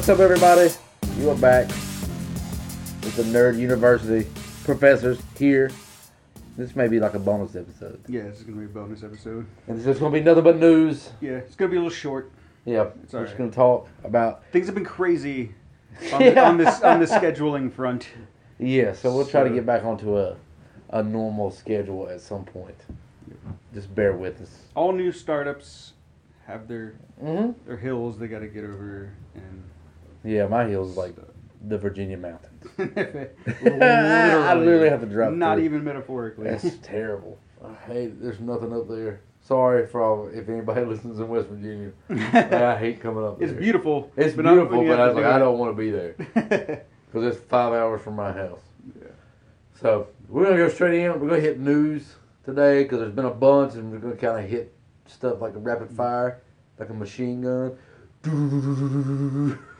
What's up, everybody? You are back with the Nerd University professors here. This may be like a bonus episode. Yeah, this is gonna be a bonus episode. And it's just going to be nothing but news. Yeah, it's gonna be a little short. Yeah, It's we're all just right. to talk about. Things have been crazy on, the, on this on the scheduling front. Yeah, so we'll try to get back onto a, a normal schedule at some point. Just bear with us. All new startups have their hmm their hills they got to get over, and Yeah, my heels is like the Virginia mountains. literally, I literally have to drive Not through. even metaphorically. That's terrible. I hate. There's nothing up there. Sorry for all, if anybody listens in West Virginia. I hate coming up there. it's there. beautiful. It's but beautiful, but I was like, do I it. don't want to be there because it's five hours from my house. Yeah. So we're gonna go straight in. We're gonna hit news today because there's been a bunch, and we're gonna kind of hit stuff like a rapid fire, like a machine gun.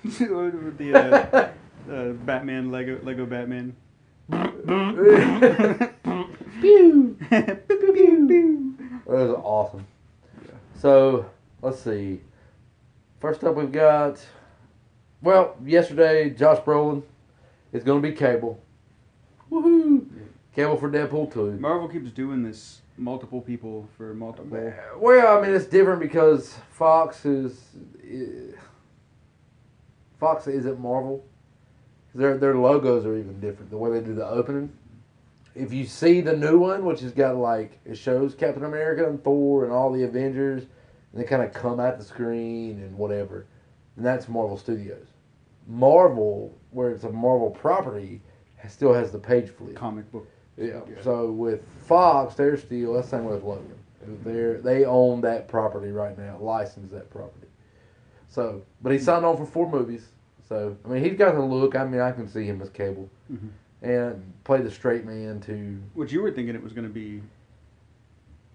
With the uh, uh, Batman Lego Lego Batman. Pew. Pew, pew, pew. That was awesome. Yeah. So let's see. First up, we've got. Well, yesterday, Josh Brolin is going to be Cable. Woohoo! Cable for Deadpool 2. Marvel keeps doing this. Multiple people for multiple. Well, I mean, it's different because Fox is. eh, Fox isn't Marvel. Their their logos are even different. The way they do the opening. If you see the new one, which has got like it shows Captain America and Thor and all the Avengers, and they kind of come at the screen and whatever, and that's Marvel Studios. Marvel, where it's a Marvel property, still has the page flip. Comic book. Yeah. Yeah. So with Fox, they're still that's the same with Logan. They're they own that property right now, license that property. So, but he signed on for four movies. So I mean, he's got the look. I mean, I can see him as Cable, Mhm. and play the straight man to. Which you were thinking it was going to be,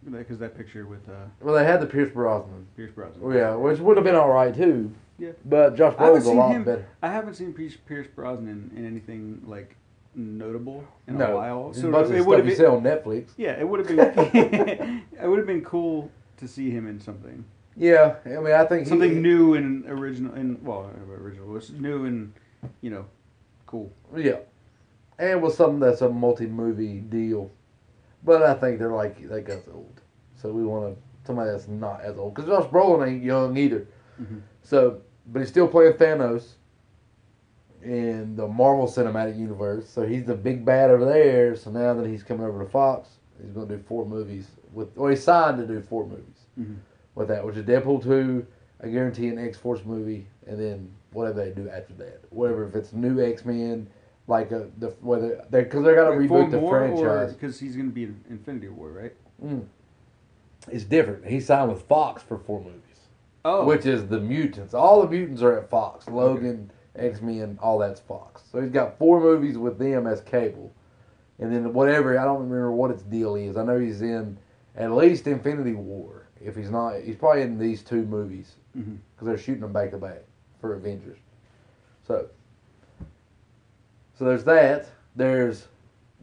because that picture with uh, Well, they had the Pierce Brosnan. Pierce Brosnan. Oh, yeah, which would have been all right too. Yeah. But Josh I haven't Brolin's a seen lot him- better. I haven't seen Pierce, Pierce Brosnan in anything like notable in no, a while. So a bunch it would stuff have you been, see on Netflix. yeah, it would have been, it would have been cool to see him in something, Yeah, I mean, I think he- something new and original, and well, original was new and you know, cool. Yeah, and with something that's a multi-movie deal, but I think they're like they got old, so we want to somebody that's not as old because Josh Brolin ain't young either. Mhm. So, but he's still playing Thanos in the Marvel Cinematic Universe, so he's the big bad over there. So now that he's coming over to Fox, he's going to do four movies with. Well, he signed to do four movies Mhm. With that, which is Deadpool two. I guarantee an X Force movie, and then whatever they do after that, whatever if it's new X Men, like a, the whether they because they're gonna Wait, reboot the franchise. because he's going to be in Infinity War, right? Mm. It's different. He signed with Fox for four movies, Oh, which is the mutants. All the mutants are at Fox. Logan, X Men, all that's Fox. So he's got four movies with them as cable, and then whatever I don't remember what its deal is. I know he's in at least Infinity War. If he's not, he's probably in these two movies Mhm. because they're shooting them back to back for Avengers. So, so there's that. There's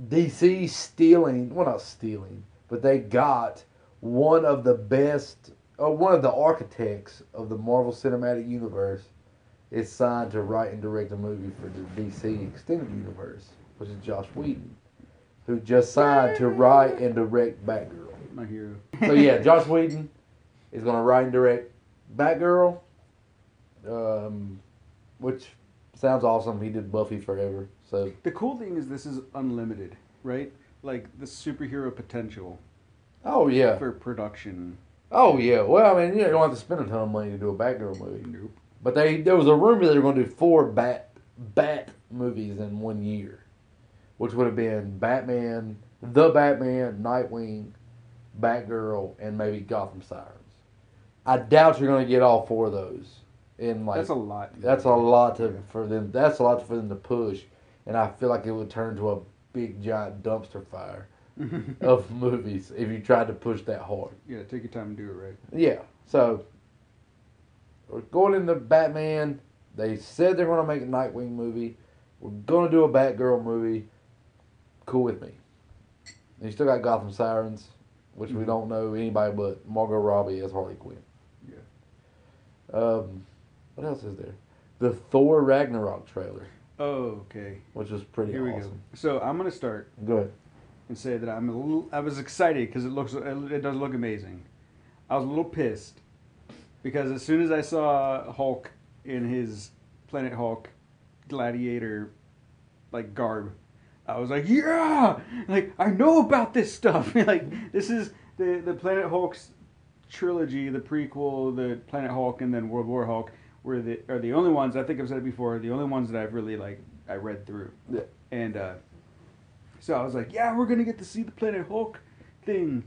DC stealing, well, not stealing, but they got one of the best, uh, one of the architects of the Marvel Cinematic Universe is signed to write and direct a movie for the DC Extended Universe, which is Joss Whedon, who just signed to write and direct Batgirl. My hero. So yeah, Joss Whedon is going to write and direct Batgirl, um, which sounds awesome. He did Buffy forever, so The cool thing is this is unlimited, right? Like the superhero potential oh yeah, for production. oh yeah. Well, I mean, you don't have to spend a ton of money to do a Batgirl movie, Nope. but they there was a rumor they were going to do four Bat Bat movies in one year, which would have been Batman, the Batman, Nightwing, Batgirl, and maybe Gotham Sirens. I doubt you're going to get all four of those in like That's a lot. That's a lot to for them. That's a lot for them to push, and I feel like it would turn to a big giant dumpster fire of movies if you tried to push that hard. yeah, take your time and do it right. Yeah. So we're going into Batman. They said they're going to make a Nightwing movie. We're going to do a Batgirl movie. Cool with me. And you still got Gotham Sirens, which we Mhm. don't know anybody but Margot Robbie as Harley Quinn. Yeah. Um, what else is there? the Thor Ragnarok trailer, Oh, okay. which was pretty Here we go. So I'm gonna start Go. ahead. and say that I'm a little. I was excited because it looks. It does look amazing. I was a little pissed because as soon as I saw Hulk in his Planet Hulk gladiator like garb, I was like, yeah, like I know about this stuff. like this is the the Planet Hulk's trilogy, the prequel, the Planet Hulk, and then World War Hulk, were the are the only ones I think I've said it before. The only ones that I've really like I read through. Yeah. And uh, so I was like, yeah, we're gonna get to see the Planet Hulk thing,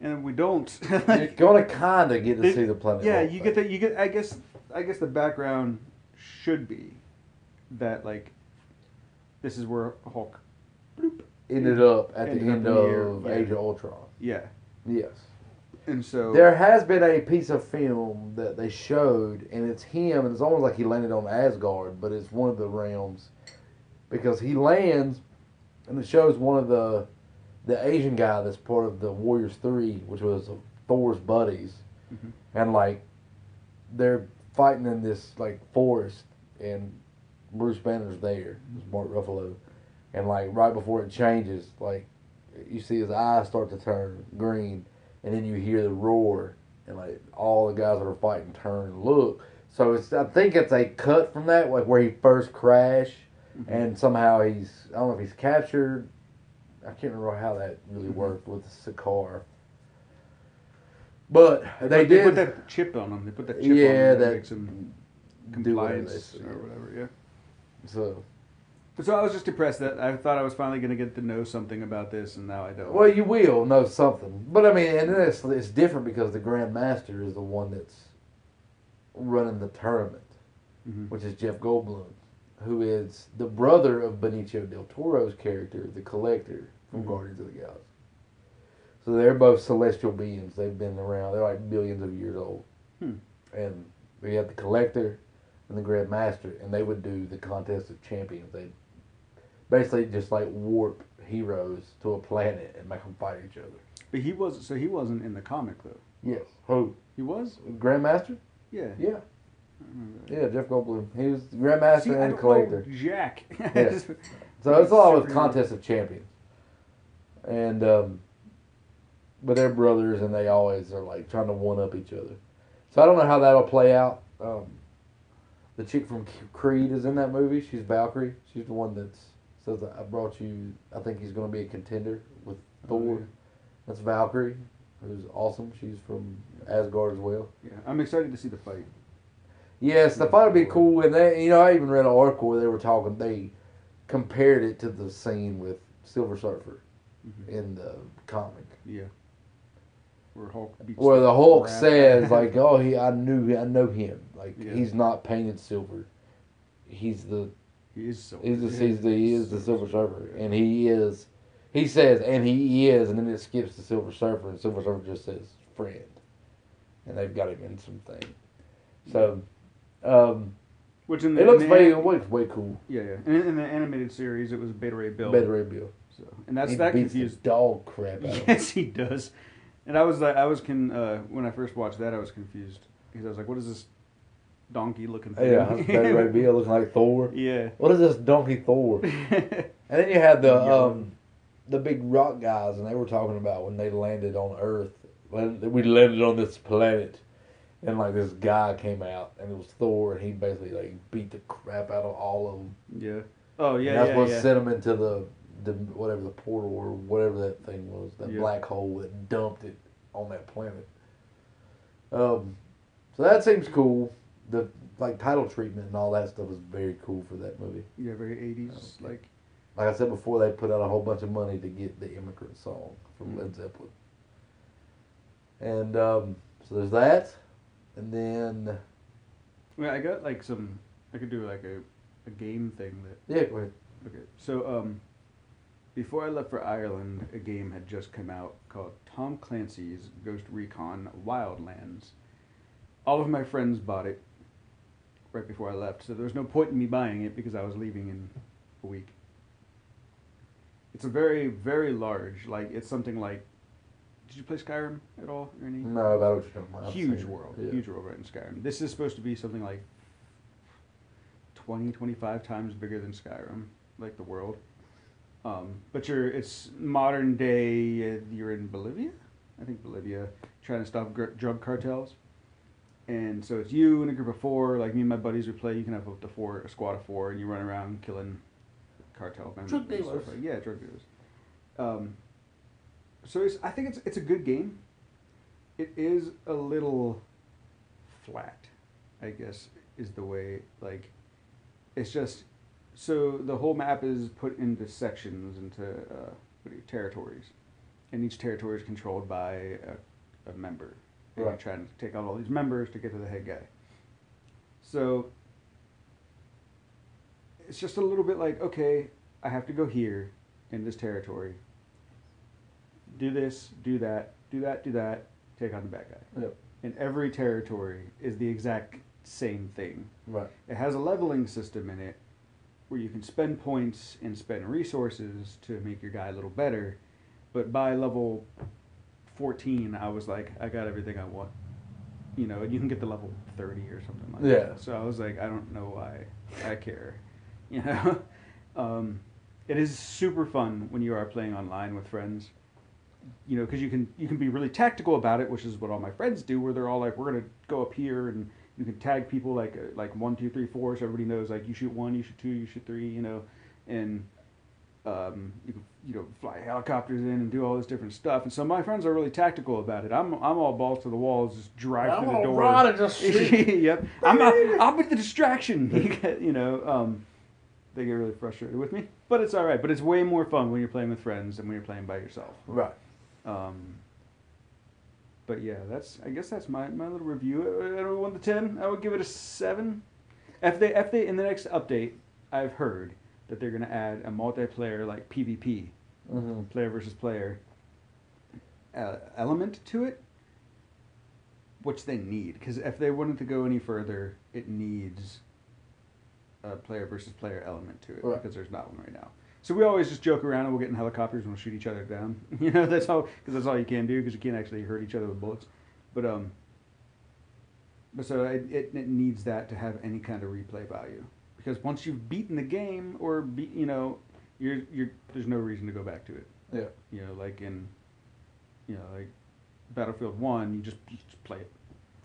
and we don't. You're gonna kind of get to see the planet. Hulk. Yeah, Hulk you thing. get that. you get. I guess I guess the background should be that like this is where Hulk. bloop, ended up at the Ended up end the of yeah. Age of Ultron. Yeah, Yes. and so There has been a piece of film that they showed, and it's him, and it's almost like he landed on Asgard, but it's one of the realms because he lands, and it shows one of the the Asian guy that's part of the Warriors Three, which was Thor's buddies, Mhm. and like they're fighting in this like forest, and Bruce Banner's there, it's Mark Ruffalo, and like right before it changes, like you see his eyes start to turn green, and then you hear the roar, and like all the guys that are fighting turn and look. So it's I think it's a cut from that, like where he first crashed, Mhm. and somehow he's I don't know if he's captured. I can't remember how that really Mhm. worked with the Sakaar. But they, put, did put that chip on him. They put that chip Yeah, on him that that makes him they compliance or whatever. Yeah. So So I was just depressed that I thought I was finally going to get to know something about this, and now I don't. well, you will know something. But I mean, and it's it's different because the Grand Master is the one that's running the tournament. Mhm. which is Jeff Goldblum, who is the brother of Benicio del Toro's character, the Collector from Mhm. Guardians of the Galaxy. So they're both celestial beings. They've been around. They're like billions of years old. Hmm. And we have the Collector and the Grand Master, and they would do the contest of champions. They basically just like warp heroes to a planet and make them fight each other. But he was so he wasn't in the comic though. Yes. Who? He was. Grandmaster? Yeah. Yeah. I remember that. Yeah, Jeff Goldblum. He was the Grandmaster See, and Collector. Jack. Yeah. So it's all with contest of champions, and um, but they're brothers, and they always are like trying to one up each other. So I don't know how that'll play out. Um, the chick from Creed is in that movie. She's Valkyrie. She's the one that says, "I brought you. I think he's going to be a contender with Oh, Thor." yeah. That's Valkyrie, who's awesome. She's from Asgard as well. Yeah, I'm excited to see the fight. Yes, the fight would be cool, and they, you know, I even read an article where they were talking. They compared it to the scene with Silver Surfer Mhm. in the comic, Yeah. Where Hulk where the Hulk says like, "Oh, he, I knew, I know him. Like Yeah. he's not painted silver. He's the, he is so. he's the, he's the, he is the Silver Surfer, and he is." He says, "And he is," and then it skips to Silver Surfer, and Silver Surfer just says, "Friend," and they've got him in something. So, um, Which in the it looks in the way, way, way cool. Yeah, yeah. And in, in the animated series, it was Beta Ray Bill. Beta Ray Bill. So, and that's he that beats confused. dog crap out of. Yes, he does. And I was like, I was con. Uh, when I first watched that, I was confused because I was like, "What is this donkey looking thing?" Yeah, Beta Ray Bill looking like Thor. yeah. What is this donkey Thor? And then you had the um, the big rock guys, and they were talking about when they landed on Earth. When we landed on this planet, and like this guy came out, and it was Thor, and he basically like beat the crap out of all of them. Yeah. Oh yeah, and that's yeah, what yeah. sent them into the the whatever the portal or whatever that thing was, that Yeah. black hole that dumped it on that planet. Um, so that seems cool. The like title treatment and all that stuff was very cool for that movie. Yeah, very eighties. Okay. Like Like I said before, they put out a whole bunch of money to get the immigrant song from Mm. Led Zeppelin. And um, so there's that, and then mean, I got like some. I could do like a, a game thing that. yeah, go ahead. Okay, so um, before I left for Ireland, a game had just come out called Tom Clancy's Ghost Recon Wildlands. All of my friends bought it right before I left, so there was no point in me buying it because I was leaving in a week. It's a very, very large. Like it's something like. Did you play Skyrim at all or any? No, about what you're talking about. Huge world, Yeah. huge world right in Skyrim. This is supposed to be something like 20, 25 times bigger than Skyrim, like the world. Um, but you're it's modern day. Uh, you're in Bolivia, I think Bolivia, trying to stop gr- drug cartels. And so it's you and a group of four, like me and my buddies would play. You can have up to four, a squad of four, and you run around killing cartel members. Drug dealers. Like, yeah, drug dealers. Um, so it's, I think it's it's a good game. It is a little flat, I guess, is the way like. It's just so the whole map is put into sections, into uh, what are you, territories, and each territory is controlled by a, a member. Right. you're trying to take out all these members to get to the head guy. So it's just a little bit like, okay, I have to go here in this territory. Do this, do that, do that, do that, take on the bad guy. Yep. And every territory is the exact same thing. Right. It has a leveling system in it where you can spend points and spend resources to make your guy a little better. But by level 14, I was like, I got everything I want. You know, and you can get to level 30 or something like Yeah. that. So I was like, I don't know why I care. You know? um, it is super fun when you are playing online with friends. You know, because you can you can be really tactical about it, which is what all my friends do. Where they're all like, "We're gonna go up here," and you can tag people like uh, like one, two, three, four, so everybody knows like you shoot one, you shoot two, you shoot three, you know, and um, you can you know fly helicopters in and do all this different stuff. And so my friends are really tactical about it. I'm I'm all balls to the walls, just drive I'm through the door. and just yep, I'm I'll be the distraction. you know, um, they get really frustrated with me, but it's all right. But it's way more fun when you're playing with friends than when you're playing by yourself. Right. Um, but yeah, that's I guess that's my, my little review. Uh, Out of one to ten, I would give it a seven. If they if they in the next update, I've heard that they're gonna add a multiplayer like PvP, Mm-hmm. player versus player, uh, element to it, which they need because if they wanted to go any further, it needs a player versus player element to it Right. because there's not one right now. So we always just joke around and we'll get in helicopters and we'll shoot each other down. You know, that's all because that's all you can do because you can't actually hurt each other with bullets. But um, but so it, it, it needs that to have any kind of replay value because once you've beaten the game or beat, you know, you're you're there's no reason to go back to it. Yeah. You know, like in, you know, like Battlefield One, you just, you just play it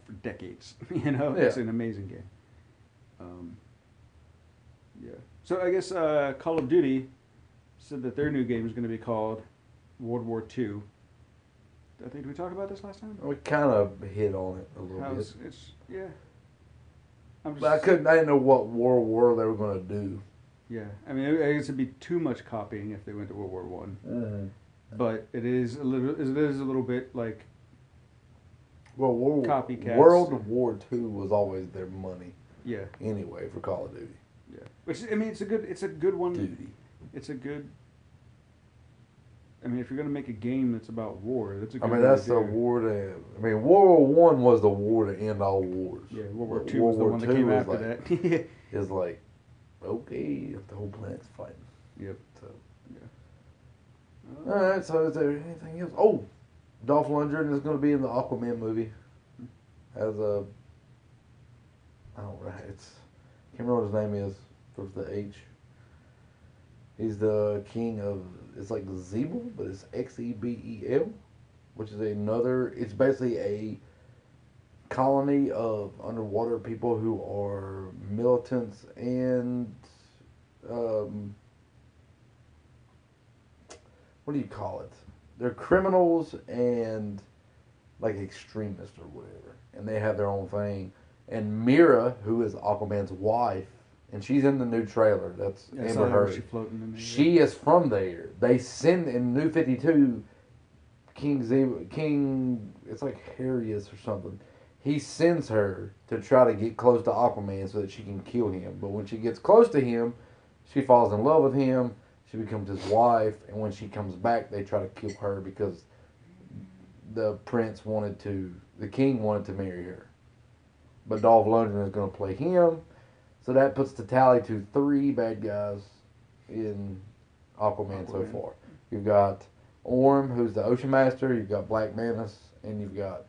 for decades. You know, it's an amazing game. Um, yeah. So I guess uh, Call of Duty said that their new game is going to be called World War Two. I think did we talk about this last time? We kind of hit on it a little How's, bit, it's yeah. Just, but I couldn't. I didn't know what World War they were going to do. Yeah, I mean, I guess it'd be too much copying if they went to World War One. Mm-hmm. But it is a little. It is a little bit like Well, World, Copycats. World War Two was always their money yeah, anyway for Call of Duty. yeah. Which I mean, it's a good. It's a good one. Duty. It's a good. I mean, if you're gonna make a game that's about war, that's a good idea. I mean, that's the war to. I mean, World War One was the war to end all wars. Yeah, World War Two was the War one that II came was after like- that. Is like, okay, the whole planet's fighting. yep. So, all right. So, is there anything else? Oh, Dolph Lundgren is going to be in the Aquaman movie as a. I don't know. It's can't remember what his name is. With the H. He's the king of. It's like Zebel, but it's X E B E L, which is another. It's basically a colony of underwater people who are militants and um, what do you call it? They're criminals and like extremists or whatever, and they have their own thing. And Mera, who is Aquaman's wife, and she's in the new trailer. That's yeah, Amber Heard. she there. She is from there. They send in New Fifty Two, King King. It's like Harius or something. He sends her to try to get close to Aquaman so that she can kill him. But when she gets close to him, she falls in love with him. She becomes his wife, and when she comes back, they try to kill her because the prince wanted to, the king wanted to marry her. But Dolph Lundgren is going to play him, so that puts the tally to three bad guys in Aquaman, so far. You've got Orm, who's the Ocean Master. You've got Black Manta, and you've got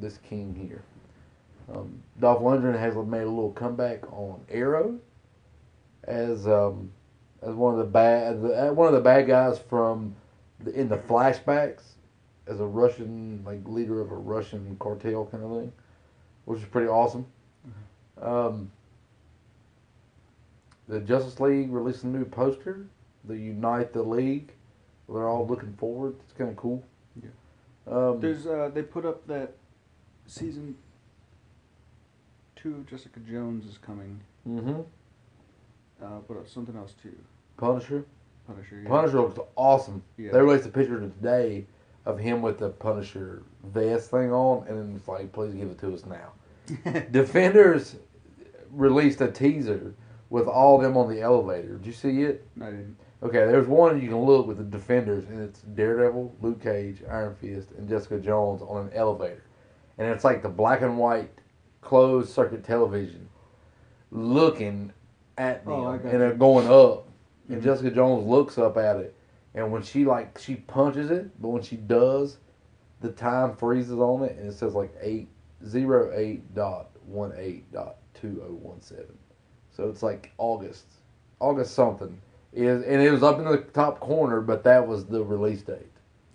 this king here. Um, Dolph Lundgren has made a little comeback on Arrow, as um, as one of the bad the, uh, one of the bad guys from the, in the flashbacks as a Russian like leader of a Russian cartel kind of thing, which is pretty awesome. Um, the Justice League released a new poster, the Unite the League. They're all looking forward. It's kind of cool. Yeah. Um, There's uh, they put up that season two Jessica Jones is coming. hmm Uh, else? Something else too. Punisher. Punisher. Yeah. Punisher looks awesome. Yeah. They released a picture today of him with the Punisher vest thing on, and then it's like, please give it to us now. Defenders released a teaser with all them on the elevator. Did you see it? I didn't. Okay, there's one you can look with the Defenders, and it's Daredevil, Luke Cage, Iron Fist, and Jessica Jones on an elevator, and it's like the black and white closed circuit television looking at them, Oh, and they're going up, and Mhm. Jessica Jones looks up at it, and when she like she punches it, but when she does, the time freezes on it, and it says like eight zero eight dot one eight dot two oh one seven, so it's like August, August something is, and it was up in the top corner, but that was the release date.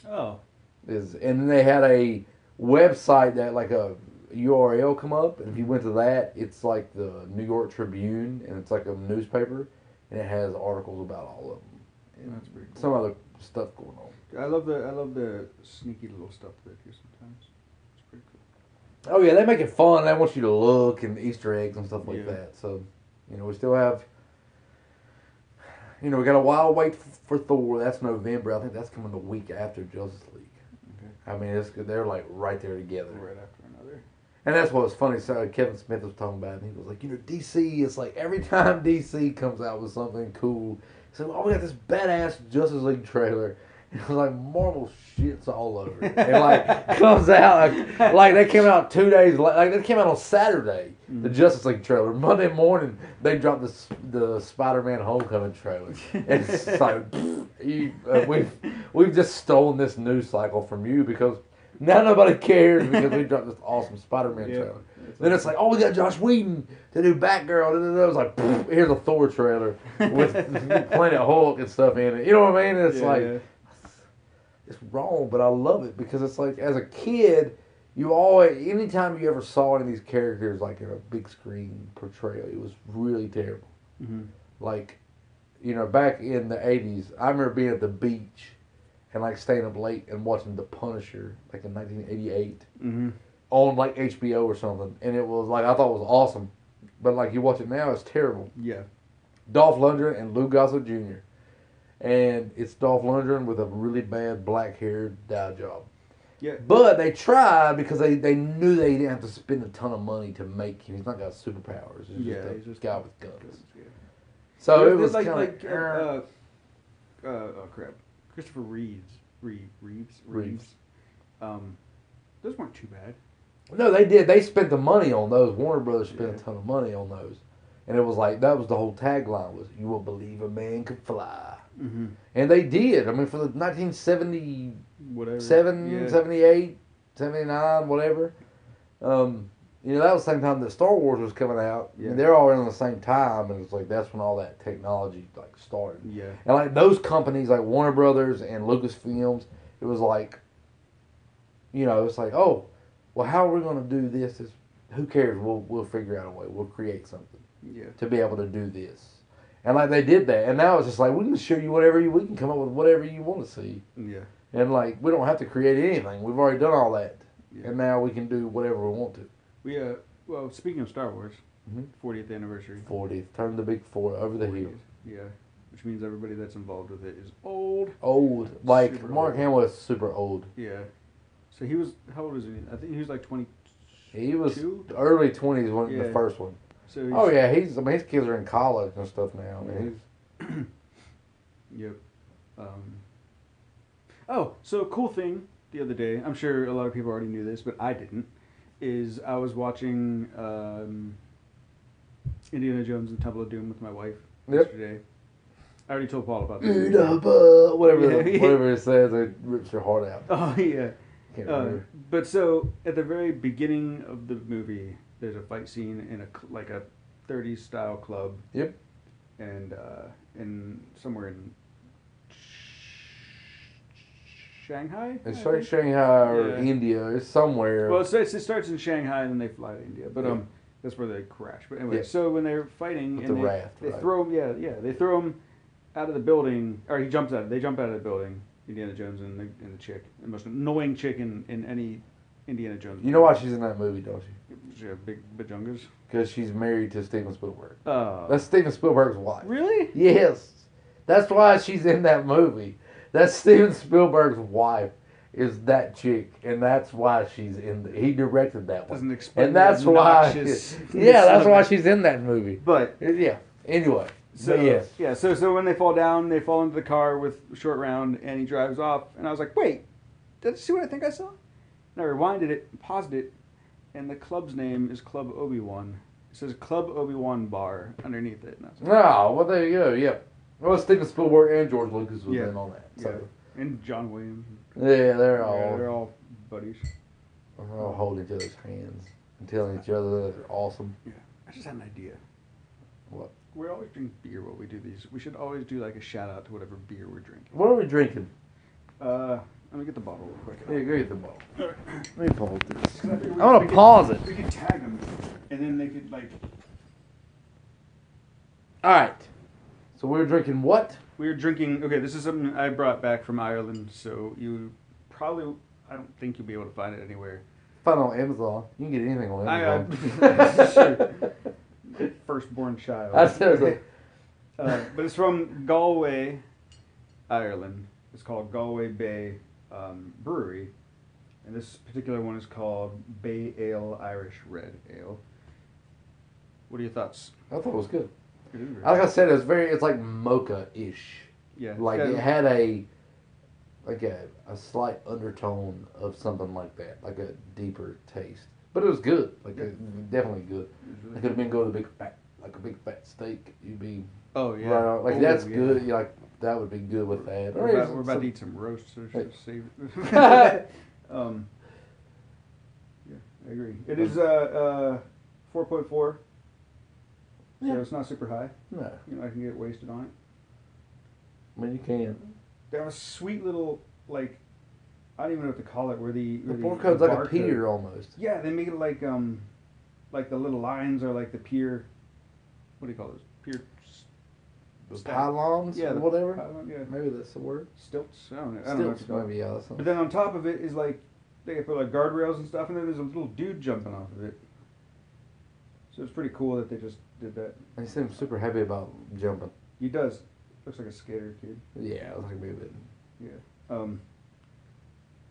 Oh. Is and then they had a website that like a URL come up, and if you went to that, it's like the New York Tribune, and it's like a newspaper, and it has articles about all of them. And That's pretty cool. Some other stuff going on. I love the I love the sneaky little stuff they do sometimes. It's pretty cool. Oh yeah, they make it fun. They want you to look and Easter eggs and stuff like Yeah. that. So, you know, we still have. You know, we got a while wait for Thor. That's November. I think that's coming the week after Justice League. Okay. I mean, it's they're like right there together. Right after another. And that's what was funny. So Kevin Smith was talking about, it, and he was like, you know, DC. It's like every time DC comes out with something cool, he said, "Oh, we got this badass Justice League trailer." It was like Marvel shits all over it. And like comes out like, like they came out two days like they came out on Saturday. The Mhm. Justice League trailer. Monday morning they dropped the the Spider Man Homecoming trailer. And it's like you, uh, we've we've just stolen this news cycle from you because now nobody cares because we dropped this awesome Spider Man Yeah. trailer. Then it's like, oh, we got Joss Whedon to do Batgirl. And then it was like, here's a Thor trailer with Planet Hulk and stuff in it. You know what I mean? It's Yeah, like yeah. Wrong, but I love it because it's like as a kid, you always anytime you ever saw any of these characters like in a big screen portrayal, it was really terrible. Mhm. Like, you know, back in the eighties, I remember being at the beach and like staying up late and watching The Punisher, like in nineteen eighty eight Mhm. on like HBO or something, and it was like I thought it was awesome, but like you watch it now, it's terrible. Yeah. Dolph Lundgren and Lou Gossett Jr. And it's Dolph Lundgren with a really bad black hair dye job. Yeah. But they tried because they, they knew they didn't have to spend a ton of money to make him. He's not got superpowers. He's Yeah, just a he's just guy with guns. Yeah. So it was like of like uh, uh, oh crap, Christopher Reeves, Reeves, Reeves. Reeves. Um, those weren't too bad. no, they did. They spent the money on those. Warner Brothers spent Yeah. a ton of money on those, and it was like that was the whole tagline was "You will believe a man could fly," Mm-hmm. and they did. I mean, for the 1970 Whatever. seven, Yeah. 78, 79, whatever. Um, you know, that was the same time that Star Wars was coming out. Yeah. And they're all around the same time, and it's like that's when all that technology like started. Yeah. And like those companies, like Warner Brothers and Lucasfilms, it was like, you know, it's like, oh, well, how are we going to do this? Is who cares? We'll we'll figure out a way. We'll create something Yeah. to be able to do this. And like they did that, and now it's just like we can show you whatever you, we can come up with whatever you want to see. Yeah. And like we don't have to create anything. We've already done all that. Yeah. And now we can do whatever we want to. We uh well speaking of Star Wars, Mhm. 40th anniversary. 40th, turn the big four over the hill. Yeah. Which means everybody that's involved with it is old. Old. Like Super Mark old. Hamill is super old. Yeah. So he was how old was he? I think he was like 20. He was early 20s when the first one. So Oh yeah, he's I mean his kids are in college and stuff now. I mean, he's Yep. Um, oh, so a cool thing the other day. I'm sure a lot of people already knew this, but I didn't. Is I was watching um, Indiana Jones and Temple of Doom with my wife Yep. yesterday. I already told Paul about this. Whatever Yeah, yeah. whatever it says, it rips your heart out. Oh yeah. Uh, but so at the very beginning of the movie, there's a fight scene in a cl- like a 30s style club. Yep. and uh, in somewhere in Shanghai. It's like? Shanghai or Yeah. India. It's somewhere. Well, it starts, it starts in Shanghai and then they fly to India, but Yeah. um, that's where they crash. But anyway, Yeah. so when they're fighting With and the they, raft, they right. throw him, yeah, yeah, they throw him out of the building, or he jumps out. They jump out of the building. Indiana Jones and the, and the chick, the most annoying chick in, in any Indiana Jones. you know why she's in that movie, don't you? She have big bajungas. Because she's married to Steven Spielberg. Uh, That's Steven Spielberg's wife. really? Yes. That's why she's in that movie. That's Steven Spielberg's wife is that chick, and that's why she's in. The, he directed that one, Doesn't explain. and that's why. Yeah, that's why she's in that movie. But Yeah. Anyway, So yes, yeah, so so when they fall down, they fall into the car with short round, and he drives off. And I was like, wait, did I see what I think I saw? And I rewinded it, and paused it, and the club's name is Club Obi Wan. It says Club Obi Wan Bar underneath it. And, like, no, well there you go. Yeah. Well, Steven Spielberg and George Lucas was Yeah. in on that. So and John Williams. yeah, they're all. Yeah, all they're all buddies. they're all holding each other's hands and telling each other that they're awesome. Yeah. I just had an idea. What? We always drink beer while we do these. We should always do like a shout out to whatever beer we're drinking. What are we drinking? Uh, let me get the bottle real quick. Here, go get the bottle. Alright. Let me pause this. 'Cause I figured we- want we to could- pause it. We could tag them, and then they could like. All right. So we're drinking what? We're drinking. Okay, this is something I brought back from Ireland, so you probably. I don't think you'll be able to find it anywhere. Find it on Amazon. You can get anything on I- I- Amazon. Firstborn child. I said so. uh, but it's from Galway, Ireland. It's called Galway Bay um, Brewery, and this particular one is called Bay Ale Irish Red Ale. What are your thoughts? I thought it was good. Like I said, it was very. It's like mocha-ish. yeah, Like it had a, like a, a slight undertone of something like that, like a deeper taste. But it was good. Like Yeah. it, definitely good. it's It could have been good with a big fat, like a big fat steak. You'd be Oh yeah, right on. Like Oh, that's yeah. good. You're like that would be good with that. We're Or about, we're about to eat some roast, so Hey. just save it. um, yeah, I agree. It is uh, uh, 4.4, so it's not super high. No, You know, I can get wasted on it. I mean you can. They have a sweet little, like, I don't even know what to call it, where the... The Where barcode's like a pier almost. Yeah, they make it like, um, like the little lines are like the pier, what do you call those? Pier... The pylons Yeah, or whatever. pylon, yeah. Maybe that's the word. Stilts? I don't know. I don't know Stilts, it. maybe yeah. But then on top of it is like they put like guardrails and stuff, and then there's a little dude jumping off of it. So it's pretty cool that they just did that. He seems super happy about jumping. He does. Looks like a skater kid. Yeah, I was like maybe. Yeah. Um.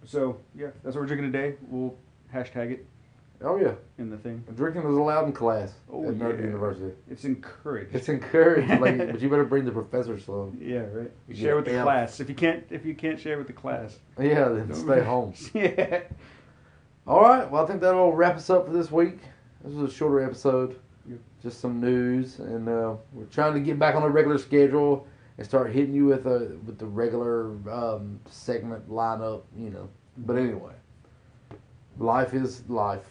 So yeah, that's what we're drinking today. We'll hashtag it Oh yeah, in the thing. drinking is allowed in class Oh, at Nerd yeah. University. It's encouraged. It's encouraged, like, but you better bring the professor along. yeah, right. You share with the class. If you can't, if you can't share with the class, Yeah, then stay home. yeah. All right, well I think that'll wrap us up for this week. This was a shorter episode, Yep. just some news, and uh, we're trying to get back on a regular schedule and start hitting you with a with the regular um, segment lineup, you know. But anyway, life is life.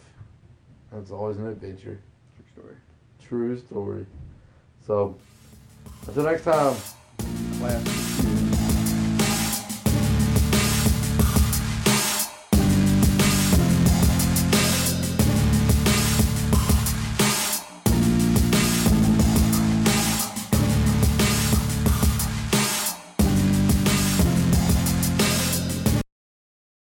It's always an adventure. True story. True story. So, until next time. Class.